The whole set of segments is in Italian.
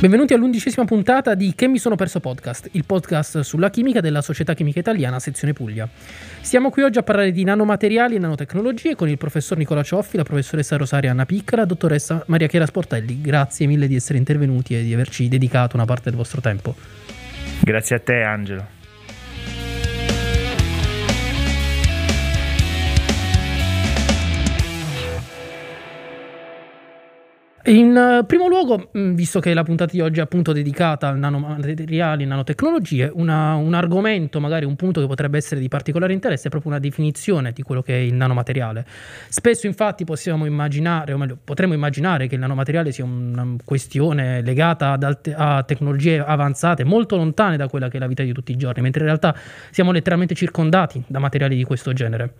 Benvenuti all'undicesima puntata di Che mi sono perso podcast, il podcast sulla chimica della Società Chimica Italiana, sezione Puglia. Siamo qui oggi a parlare di nanomateriali e nanotecnologie con il professor Nicola Cioffi, la professoressa Rosaria Anna Picca e la dottoressa Maria Chiara Sportelli. Grazie mille di essere intervenuti e di averci dedicato una parte del vostro tempo. Grazie a te Angelo. In uh, primo luogo, mm, visto che la puntata di oggi è appunto dedicata al nanomateriali e nanotecnologie, una, un argomento, magari un punto che potrebbe essere di particolare interesse è proprio una definizione di quello che è il nanomateriale. Spesso infatti possiamo immaginare, o meglio, potremmo immaginare che il nanomateriale sia una questione legata alte, a tecnologie avanzate, molto lontane da quella che è la vita di tutti i giorni, mentre in realtà siamo letteralmente circondati da materiali di questo genere.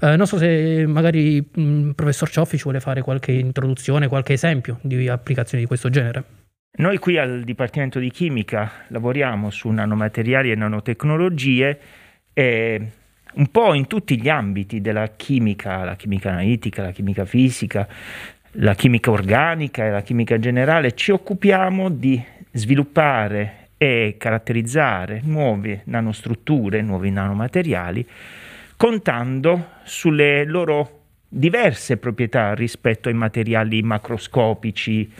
Uh, non so se magari il professor Cioffi ci vuole fare qualche introduzione, qualche esempio esempio di applicazioni di questo genere? Noi qui al Dipartimento di Chimica lavoriamo su nanomateriali e nanotecnologie e un po' in tutti gli ambiti della chimica, la chimica analitica, la chimica fisica, la chimica organica e la chimica generale, ci occupiamo di sviluppare e caratterizzare nuove nanostrutture, nuovi nanomateriali, contando sulle loro diverse proprietà rispetto ai materiali macroscopici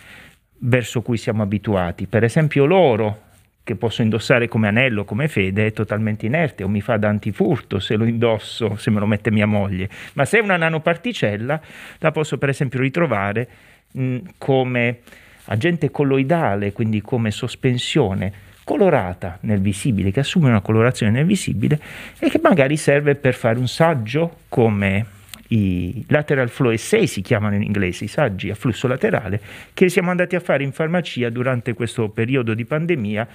verso cui siamo abituati. Per esempio l'oro, che posso indossare come anello, come fede, è totalmente inerte o mi fa da antifurto se lo indosso, se me lo mette mia moglie. Ma se è una nanoparticella, la posso per esempio ritrovare mh, come agente colloidale, quindi come sospensione colorata nel visibile, che assume una colorazione nel visibile e che magari serve per fare un saggio come i lateral flow essay si chiamano in inglese, i saggi a flusso laterale, che siamo andati a fare in farmacia durante questo periodo di pandemia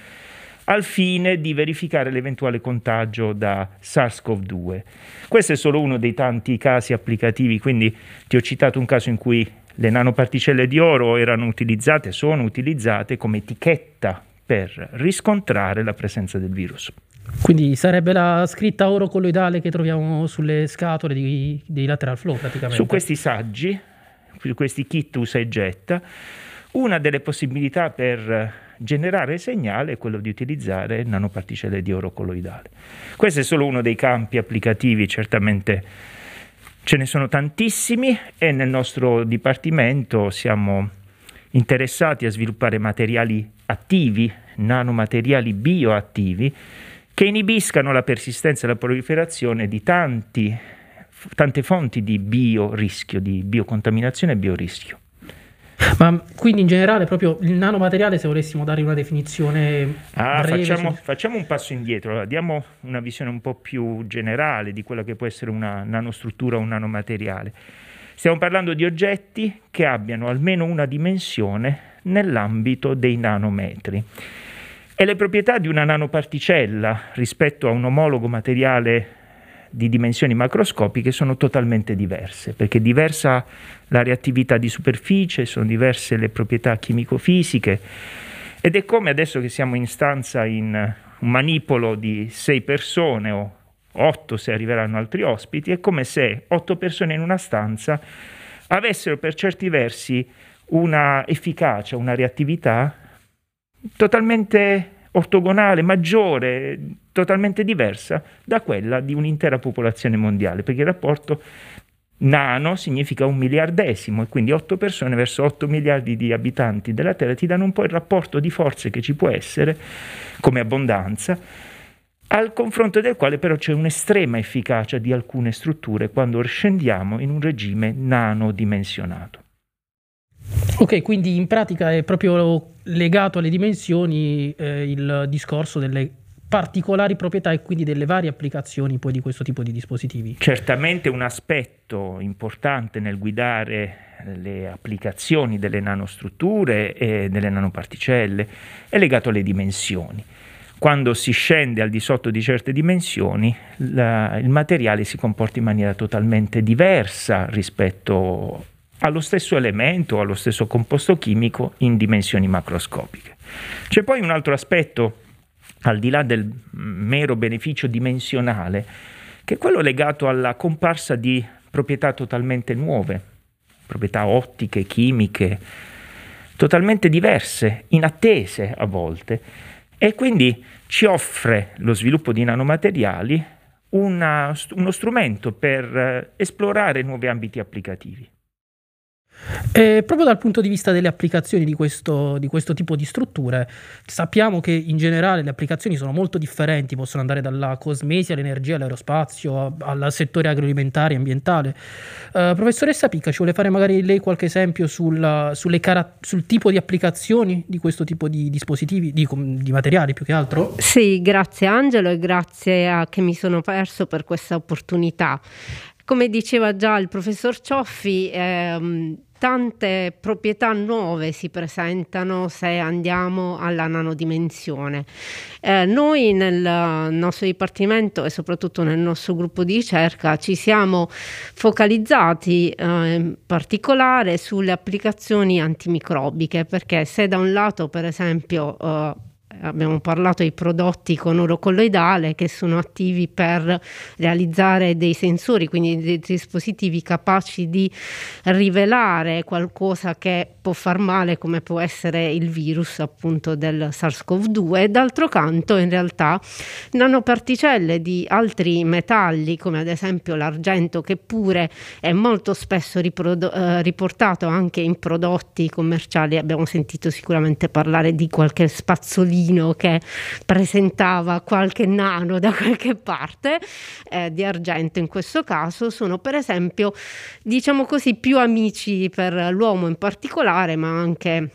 al fine di verificare l'eventuale contagio da SARS-CoV-2. Questo è solo uno dei tanti casi applicativi, quindi ti ho citato un caso in cui le nanoparticelle di oro erano utilizzate, sono utilizzate come etichetta per riscontrare la presenza del virus. Quindi sarebbe la scritta oro colloidale che troviamo sulle scatole di, dei lateral flow praticamente. Su questi saggi, su questi kit usa e getta, una delle possibilità per generare segnale è quello di utilizzare nanoparticelle di oro colloidale. Questo è solo uno dei campi applicativi, certamente ce ne sono tantissimi e nel nostro dipartimento siamo interessati a sviluppare materiali attivi, nanomateriali bioattivi che inibiscano la persistenza e la proliferazione di tanti, tante fonti di biorischio, di biocontaminazione e biorischio. Ma quindi in generale proprio il nanomateriale, se volessimo dare una definizione ah, breve, facciamo, su... facciamo, un passo indietro, allora, diamo una visione un po' più generale di quella che può essere una nanostruttura o un nanomateriale. Stiamo parlando di oggetti che abbiano almeno una dimensione nell'ambito dei nanometri. E le proprietà di una nanoparticella rispetto a un omologo materiale di dimensioni macroscopiche sono totalmente diverse, perché è diversa la reattività di superficie, sono diverse le proprietà chimico-fisiche ed è come adesso che siamo in stanza in un manipolo di sei persone o otto se arriveranno altri ospiti, è come se otto persone in una stanza avessero per certi versi una efficacia, una reattività totalmente ortogonale, maggiore, totalmente diversa da quella di un'intera popolazione mondiale, perché il rapporto nano significa un miliardesimo e quindi 8 persone verso 8 miliardi di abitanti della Terra ti danno un po' il rapporto di forze che ci può essere come abbondanza, al confronto del quale però c'è un'estrema efficacia di alcune strutture quando scendiamo in un regime nanodimensionato. Ok, quindi in pratica è proprio legato alle dimensioni eh, il discorso delle particolari proprietà e quindi delle varie applicazioni poi di questo tipo di dispositivi. Certamente un aspetto importante nel guidare le applicazioni delle nanostrutture e delle nanoparticelle è legato alle dimensioni. Quando si scende al di sotto di certe dimensioni, la, il materiale si comporta in maniera totalmente diversa rispetto allo stesso elemento, allo stesso composto chimico in dimensioni macroscopiche. C'è poi un altro aspetto, al di là del mero beneficio dimensionale, che è quello legato alla comparsa di proprietà totalmente nuove, proprietà ottiche, chimiche, totalmente diverse, inattese a volte, e quindi ci offre lo sviluppo di nanomateriali una, uno strumento per eh, esplorare nuovi ambiti applicativi. E proprio dal punto di vista delle applicazioni di questo, di questo, tipo di strutture, sappiamo che in generale le applicazioni sono molto differenti, possono andare dalla cosmesi all'energia, all'aerospazio, al settore agroalimentare e ambientale. Uh, professoressa Picca, ci vuole fare magari lei qualche esempio sul, cara- sul tipo di applicazioni di questo tipo di dispositivi, di, di, materiali più che altro? Sì, grazie Angelo e grazie a che mi sono perso per questa opportunità. Come diceva già il professor Cioffi, ehm, tante proprietà nuove si presentano se andiamo alla nanodimensione. Eh, noi nel nostro dipartimento e soprattutto nel nostro gruppo di ricerca ci siamo focalizzati eh, in particolare sulle applicazioni antimicrobiche perché se da un lato per esempio eh, abbiamo parlato di prodotti con oro colloidale che sono attivi per realizzare dei sensori, quindi dei dispositivi capaci di rivelare qualcosa che può far male come può essere il virus appunto del SARS-CoV-2 e d'altro canto in realtà nanoparticelle di altri metalli come ad esempio l'argento che pure è molto spesso riprodo- eh, riportato anche in prodotti commerciali abbiamo sentito sicuramente parlare di qualche spazzolino bambino che presentava qualche nano da qualche parte eh, di argento in questo caso sono per esempio diciamo così più amici per l'uomo in particolare ma anche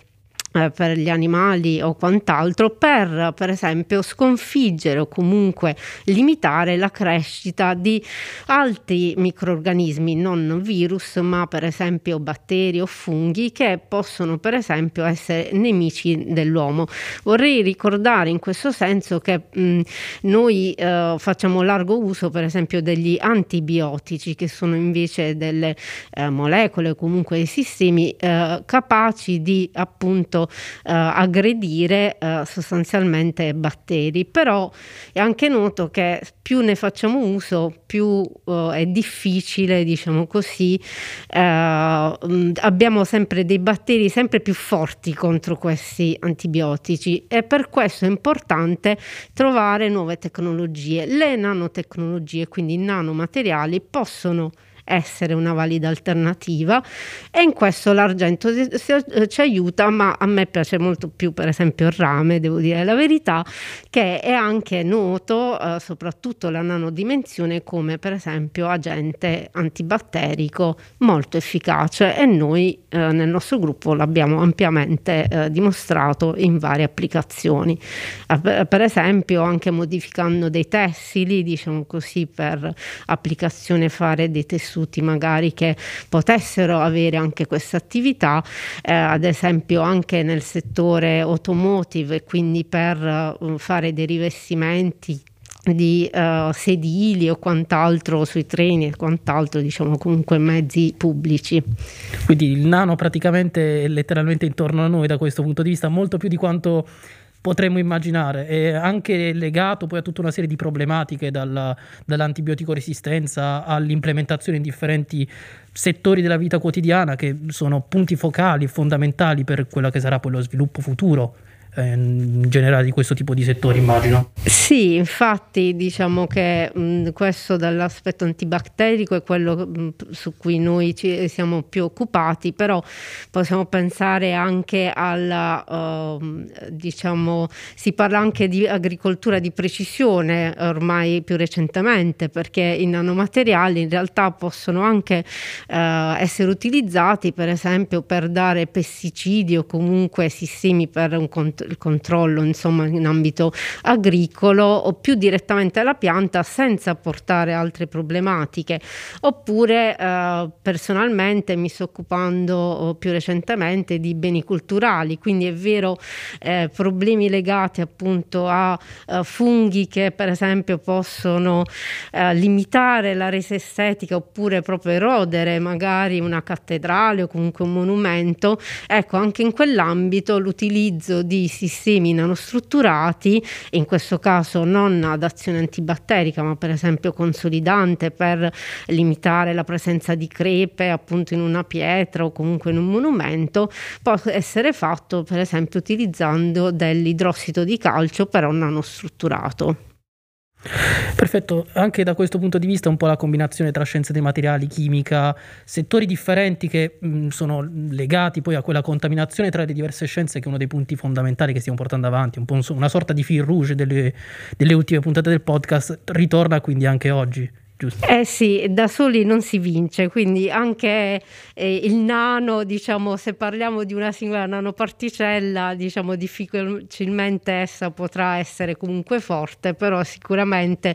per gli animali o quant'altro per per esempio sconfiggere o comunque limitare la crescita di altri microorganismi non virus ma per esempio batteri o funghi che possono per esempio essere nemici dell'uomo. Vorrei ricordare in questo senso che mh, noi eh, facciamo largo uso per esempio degli antibiotici che sono invece delle eh, molecole comunque dei sistemi eh, capaci di appunto eh, aggredire eh, sostanzialmente batteri, però è anche noto che più ne facciamo uso, più eh, è difficile, diciamo così, eh, abbiamo sempre dei batteri sempre più forti contro questi antibiotici e per questo è importante trovare nuove tecnologie. Le nanotecnologie, quindi i nanomateriali, possono essere una valida alternativa e in questo l'argento ci aiuta, ma a me piace molto più per esempio il rame, devo dire la verità, che è anche noto, eh, soprattutto la nanodimensione, come per esempio agente antibatterico molto efficace e noi eh, nel nostro gruppo l'abbiamo ampiamente eh, dimostrato in varie applicazioni. Eh, per esempio anche modificando dei tessili, diciamo così, per applicazione fare dei tessuti tessuti magari che potessero avere anche questa attività, eh, ad esempio anche nel settore automotive, quindi per uh, fare dei rivestimenti di uh, sedili o quant'altro sui treni e quant'altro, diciamo comunque mezzi pubblici. Quindi il nano praticamente è letteralmente intorno a noi da questo punto di vista, molto più di quanto potremmo immaginare, è anche legato poi a tutta una serie di problematiche dalla, dall'antibiotico resistenza all'implementazione in differenti settori della vita quotidiana che sono punti focali fondamentali per quello che sarà poi lo sviluppo futuro in generale di questo tipo di settori, immagino. Sì, infatti diciamo che mh, questo dall'aspetto antibatterico è quello mh, su cui noi ci siamo più occupati, però possiamo pensare anche alla, uh, diciamo, si parla anche di agricoltura di precisione ormai più recentemente, perché i nanomateriali in realtà possono anche uh, essere utilizzati per esempio per dare pesticidi o comunque sistemi per un controllo il controllo insomma, in ambito agricolo o più direttamente alla pianta senza portare altre problematiche. Oppure eh, personalmente mi sto occupando oh, più recentemente di beni culturali, quindi è vero eh, problemi legati appunto a eh, funghi che per esempio possono eh, limitare la resa estetica oppure proprio erodere magari una cattedrale o comunque un monumento. Ecco, anche in quell'ambito l'utilizzo di sistemi nanostrutturati, in questo caso non ad azione antibatterica, ma per esempio consolidante per limitare la presenza di crepe appunto in una pietra o comunque in un monumento, può essere fatto per esempio utilizzando dell'idrossido di calcio però nanostrutturato. Perfetto, anche da questo punto di vista un po' la combinazione tra scienze dei materiali, chimica, settori differenti che mh, sono legati poi a quella contaminazione tra le diverse scienze che è uno dei punti fondamentali che stiamo portando avanti, un po' una sorta di fil rouge delle, delle ultime puntate del podcast, ritorna quindi anche oggi giusto? Eh sì, da soli non si vince, quindi anche eh, il nano, diciamo, se parliamo di una singola nanoparticella, diciamo, difficilmente essa potrà essere comunque forte, però sicuramente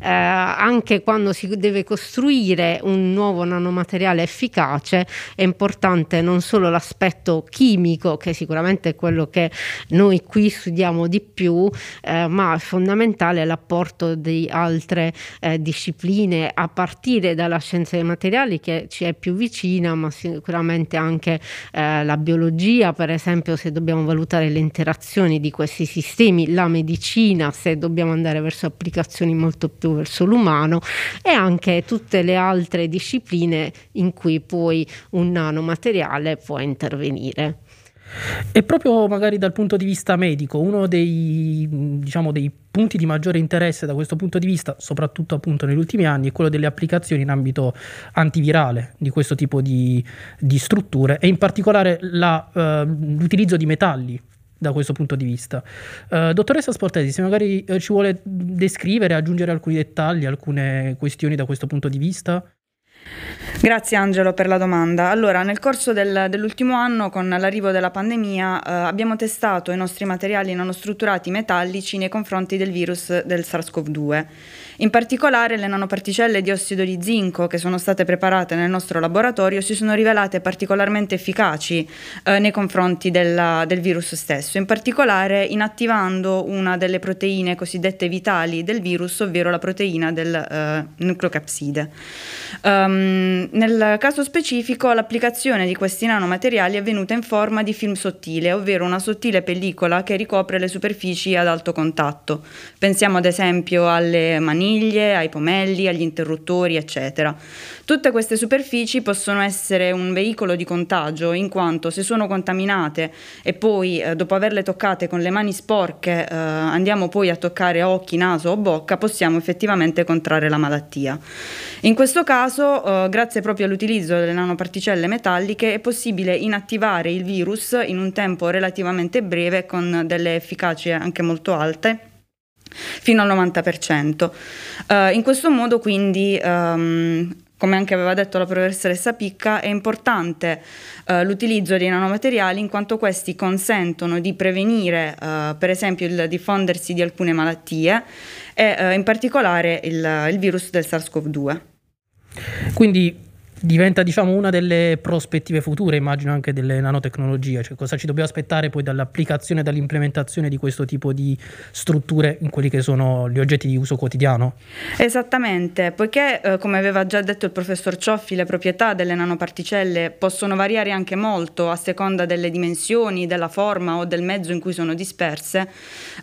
eh, anche quando si deve costruire un nuovo nanomateriale efficace è importante non solo l'aspetto chimico, che sicuramente è quello che noi qui studiamo di più, eh, ma fondamentale l'apporto di altre eh, discipline discipline a partire dalla scienza dei materiali che ci è più vicina, ma sicuramente anche eh, la biologia, per esempio se dobbiamo valutare le interazioni di questi sistemi, la medicina se dobbiamo andare verso applicazioni molto più verso l'umano e anche tutte le altre discipline in cui poi un nanomateriale può intervenire. E proprio magari dal punto di vista medico, uno dei, diciamo, dei, punti di maggiore interesse da questo punto di vista, soprattutto appunto negli ultimi anni, è quello delle applicazioni in ambito antivirale di questo tipo di, di strutture e in particolare la, uh, l'utilizzo di metalli da questo punto di vista. Uh, dottoressa Sportesi, se magari uh, ci vuole descrivere, aggiungere alcuni dettagli, alcune questioni da questo punto di vista. Grazie Angelo per la domanda. Allora, nel corso del, dell'ultimo anno, con l'arrivo della pandemia, eh, abbiamo testato i nostri materiali nanostrutturati metallici nei confronti del virus del SARS-CoV-2. In particolare le nanoparticelle di ossido di zinco che sono state preparate nel nostro laboratorio si sono rivelate particolarmente efficaci eh, nei confronti della, del virus stesso, in particolare inattivando una delle proteine cosiddette vitali del virus, ovvero la proteina del eh, nucleocapside. Um, nel caso specifico l'applicazione di questi nanomateriali è avvenuta in forma di film sottile, ovvero una sottile pellicola che ricopre le superfici ad alto contatto. Pensiamo ad esempio alle maniglie, ai pomelli, agli interruttori, eccetera. Tutte queste superfici possono essere un veicolo di contagio in quanto se sono contaminate e poi eh, dopo averle toccate con le mani sporche eh, andiamo poi a toccare occhi, naso o bocca, possiamo effettivamente contrarre la malattia. In questo caso, eh, grazie proprio all'utilizzo delle nanoparticelle metalliche, è possibile inattivare il virus in un tempo relativamente breve con delle efficacie anche molto alte fino al 90%. Uh, eh, in questo modo quindi um, come anche aveva detto la professoressa Picca, è importante uh, l'utilizzo dei nanomateriali in quanto questi consentono di prevenire uh, per esempio il diffondersi di alcune malattie e uh, in particolare il, il virus del SARS-CoV-2. Quindi diventa diciamo una delle prospettive future, immagino anche delle nanotecnologie, cioè cosa ci dobbiamo aspettare poi dall'applicazione e dall'implementazione di questo tipo di strutture in quelli che sono gli oggetti di uso quotidiano? Esattamente, poiché eh, come aveva già detto il professor Cioffi, le proprietà delle nanoparticelle possono variare anche molto a seconda delle dimensioni, della forma o del mezzo in cui sono disperse,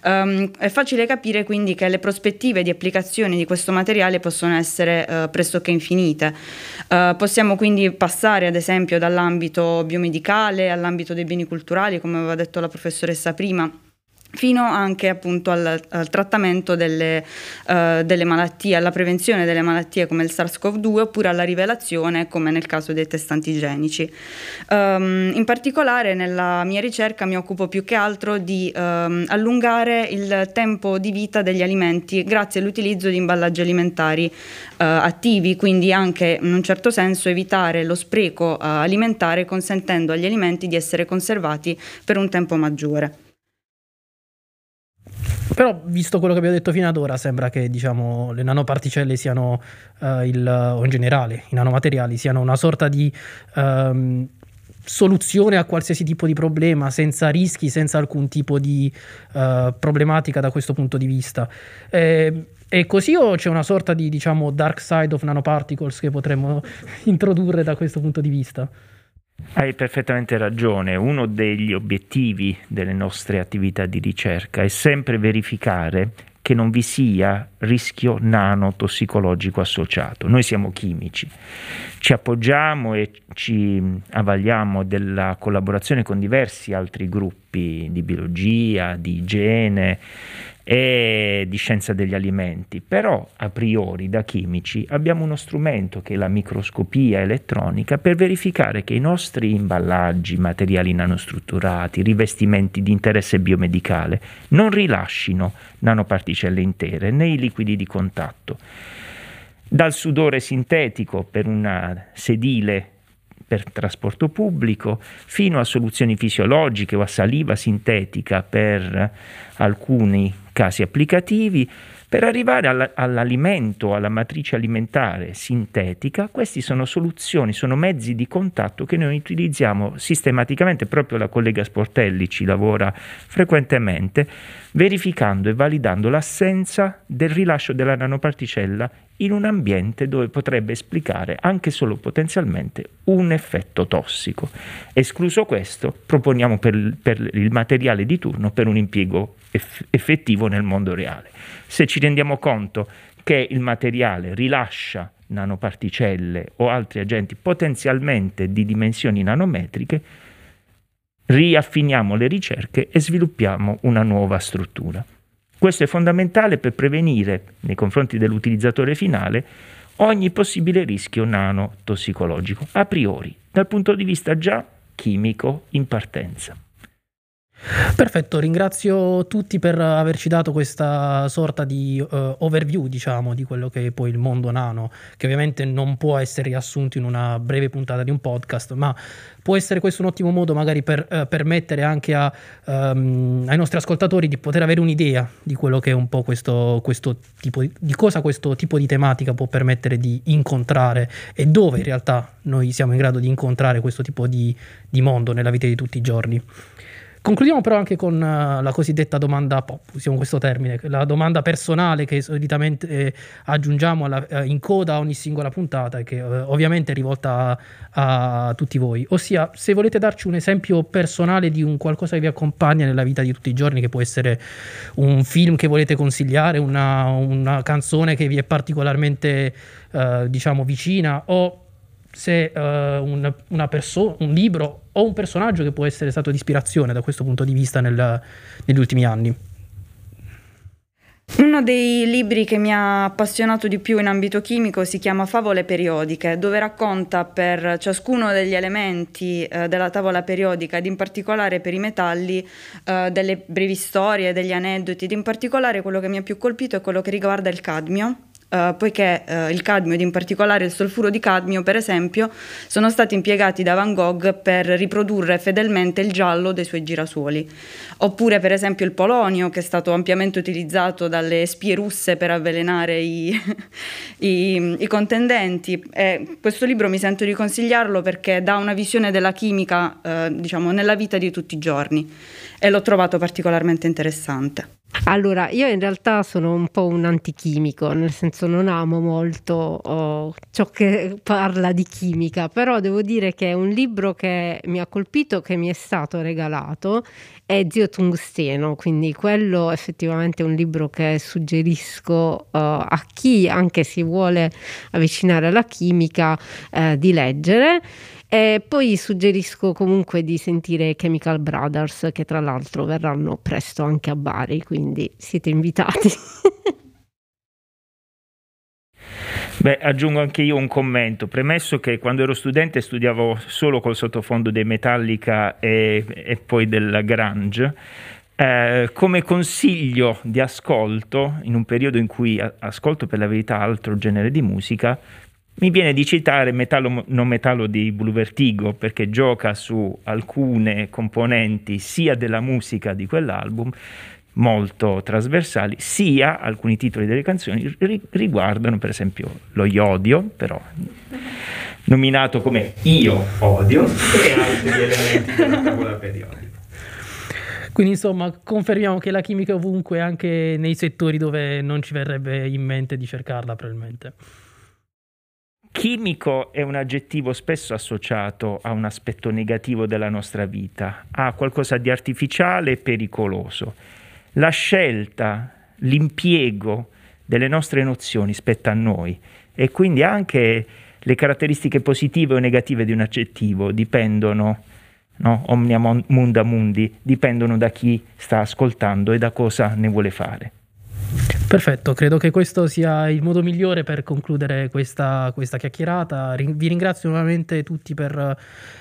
um, è facile capire quindi che le prospettive di applicazione di questo materiale possono essere uh, pressoché infinite. Uh, Possiamo quindi passare ad esempio dall'ambito biomedicale all'ambito dei beni culturali, come aveva detto la professoressa prima fino anche appunto al, al trattamento delle, uh, delle, malattie, alla prevenzione delle malattie come il SARS-CoV-2 oppure alla rivelazione come nel caso dei test antigenici. Um, in particolare nella mia ricerca mi occupo più che altro di um, allungare il tempo di vita degli alimenti grazie all'utilizzo di imballaggi alimentari uh, attivi, quindi anche in un certo senso evitare lo spreco uh, alimentare consentendo agli alimenti di essere conservati per un tempo maggiore. Però, visto quello che abbiamo detto fino ad ora, sembra che diciamo, le nanoparticelle siano, uh, il, o in generale i nanomateriali siano una sorta di um, soluzione a qualsiasi tipo di problema, senza rischi, senza alcun tipo di uh, problematica da questo punto di vista. Eh, è così o c'è una sorta di diciamo, dark side of nanoparticles che potremmo introdurre da questo punto di vista? Hai perfettamente ragione, uno degli obiettivi delle nostre attività di ricerca è sempre verificare che non vi sia rischio nanotossicologico associato. Noi siamo chimici, ci appoggiamo e ci avvaliamo della collaborazione con diversi altri gruppi di biologia, di igiene e di scienza degli alimenti, però a priori da chimici abbiamo uno strumento che è la microscopia elettronica per verificare che i nostri imballaggi, materiali nanostrutturati, rivestimenti di interesse biomedicale non rilascino nanoparticelle intere nei liquidi di contatto. Dal sudore sintetico per una sedile per trasporto pubblico, fino a soluzioni fisiologiche o a saliva sintetica per alcuni casi applicativi, per arrivare all- all'alimento, alla matrice alimentare sintetica, questi sono soluzioni, sono mezzi di contatto che noi utilizziamo sistematicamente, proprio la collega Sportelli ci lavora frequentemente, verificando e validando l'assenza del rilascio della nanoparticella in un ambiente dove potrebbe esplicare anche solo potenzialmente un effetto tossico. Escluso questo, proponiamo per, per il materiale di turno per un impiego eff- effettivo nel mondo reale. Se ci rendiamo conto che il materiale rilascia nanoparticelle o altri agenti potenzialmente di dimensioni nanometriche, riaffiniamo le ricerche e sviluppiamo una nuova struttura. Questo è fondamentale per prevenire nei confronti dell'utilizzatore finale ogni possibile rischio nanotossicologico, a priori, dal punto di vista già chimico in partenza. Perfetto, ringrazio tutti per averci dato questa sorta di uh, overview, diciamo, di quello che è poi il mondo nano, che ovviamente non può essere riassunto in una breve puntata di un podcast, ma può essere questo un ottimo modo magari per uh, permettere anche a, um, ai nostri ascoltatori di poter avere un'idea di quello che è un po' questo, questo tipo di, di cosa questo tipo di tematica può permettere di incontrare e dove in realtà noi siamo in grado di incontrare questo tipo di, di mondo nella vita di tutti i giorni. Concludiamo però anche con uh, la cosiddetta domanda pop, usiamo questo termine, la domanda personale che solitamente eh, aggiungiamo alla, eh, in coda a ogni singola puntata e che eh, ovviamente è rivolta a, a, tutti voi, ossia se volete darci un esempio personale di un qualcosa che vi accompagna nella vita di tutti i giorni, che può essere un film che volete consigliare, una, una canzone che vi è particolarmente eh, diciamo vicina o se uh, un, perso- un libro o un personaggio che può essere stato di ispirazione da questo punto di vista nel, negli ultimi anni. Uno dei libri che mi ha appassionato di più in ambito chimico si chiama Favole periodiche, dove racconta per ciascuno degli elementi eh, della tavola periodica ed in particolare per i metalli eh, delle brevi storie, degli aneddoti ed in particolare quello che mi ha più colpito è quello che riguarda il cadmio Uh, poiché uh, il cadmio ed in particolare il solfuro di cadmio, per esempio, sono stati impiegati da Van Gogh per riprodurre fedelmente il giallo dei suoi girasoli. Oppure, per esempio, il polonio, che è stato ampiamente utilizzato dalle spie russe per avvelenare i, i, i contendenti. E questo libro mi sento di consigliarlo perché dà una visione della chimica, uh, diciamo, nella vita di tutti i giorni e l'ho trovato particolarmente interessante. Allora, io in realtà sono un po' un antichimico, nel senso non amo molto oh, ciò che parla di chimica, però devo dire che è un libro che mi ha colpito, che mi è stato regalato, è Zio Tungsteno, quindi quello effettivamente è un libro che suggerisco uh, a chi anche si vuole avvicinare alla chimica uh, di leggere. E poi suggerisco comunque di sentire Chemical Brothers, che tra l'altro verranno presto anche a Bari, quindi siete invitati. Beh, aggiungo anche io un commento, premesso che quando ero studente studiavo solo col sottofondo dei Metallica e, e poi della Grange. Eh, come consiglio di ascolto, in un periodo in cui ascolto per la verità altro genere di musica, mi viene di citare Metallo non metallo di Blue Vertigo perché gioca su alcune componenti sia della musica di quell'album molto trasversali, sia alcuni titoli delle canzoni riguardano per esempio lo iodio, però nominato come Io odio e altri elementi della tavola periodica. Quindi insomma confermiamo che la chimica è ovunque, anche nei settori dove non ci verrebbe in mente di cercarla probabilmente Chimico è un aggettivo spesso associato a un aspetto negativo della nostra vita, a qualcosa di artificiale e pericoloso. La scelta, l'impiego delle nostre nozioni spetta a noi e quindi anche le caratteristiche positive o negative di un aggettivo dipendono, no? omnia munda mundi, dipendono da chi sta ascoltando e da cosa ne vuole fare. Perfetto, credo che questo sia il modo migliore per concludere questa, questa chiacchierata. Vi ringrazio nuovamente tutti per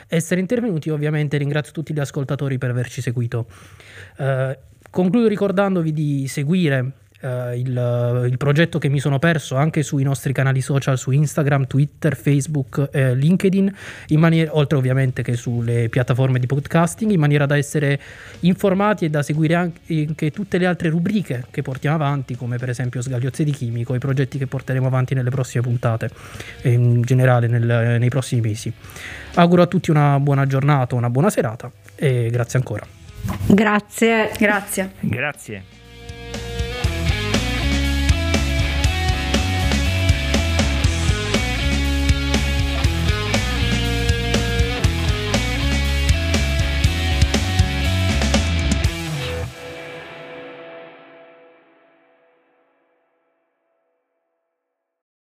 essere intervenuti, ovviamente ringrazio tutti gli ascoltatori per averci seguito. Eh, concludo ricordandovi di seguire Uh, il, il, progetto che mi sono perso anche sui nostri canali social su Instagram, Twitter, Facebook, eh, LinkedIn, maniera, oltre ovviamente che sulle piattaforme di podcasting, in maniera da essere informati e da seguire anche, anche tutte le altre rubriche che portiamo avanti, come per esempio Sgagliozze di Chimico, i progetti che porteremo avanti nelle prossime puntate e in generale nel, nei prossimi mesi. Auguro a tutti una buona giornata, una buona serata e grazie ancora. Grazie. Grazie. Grazie.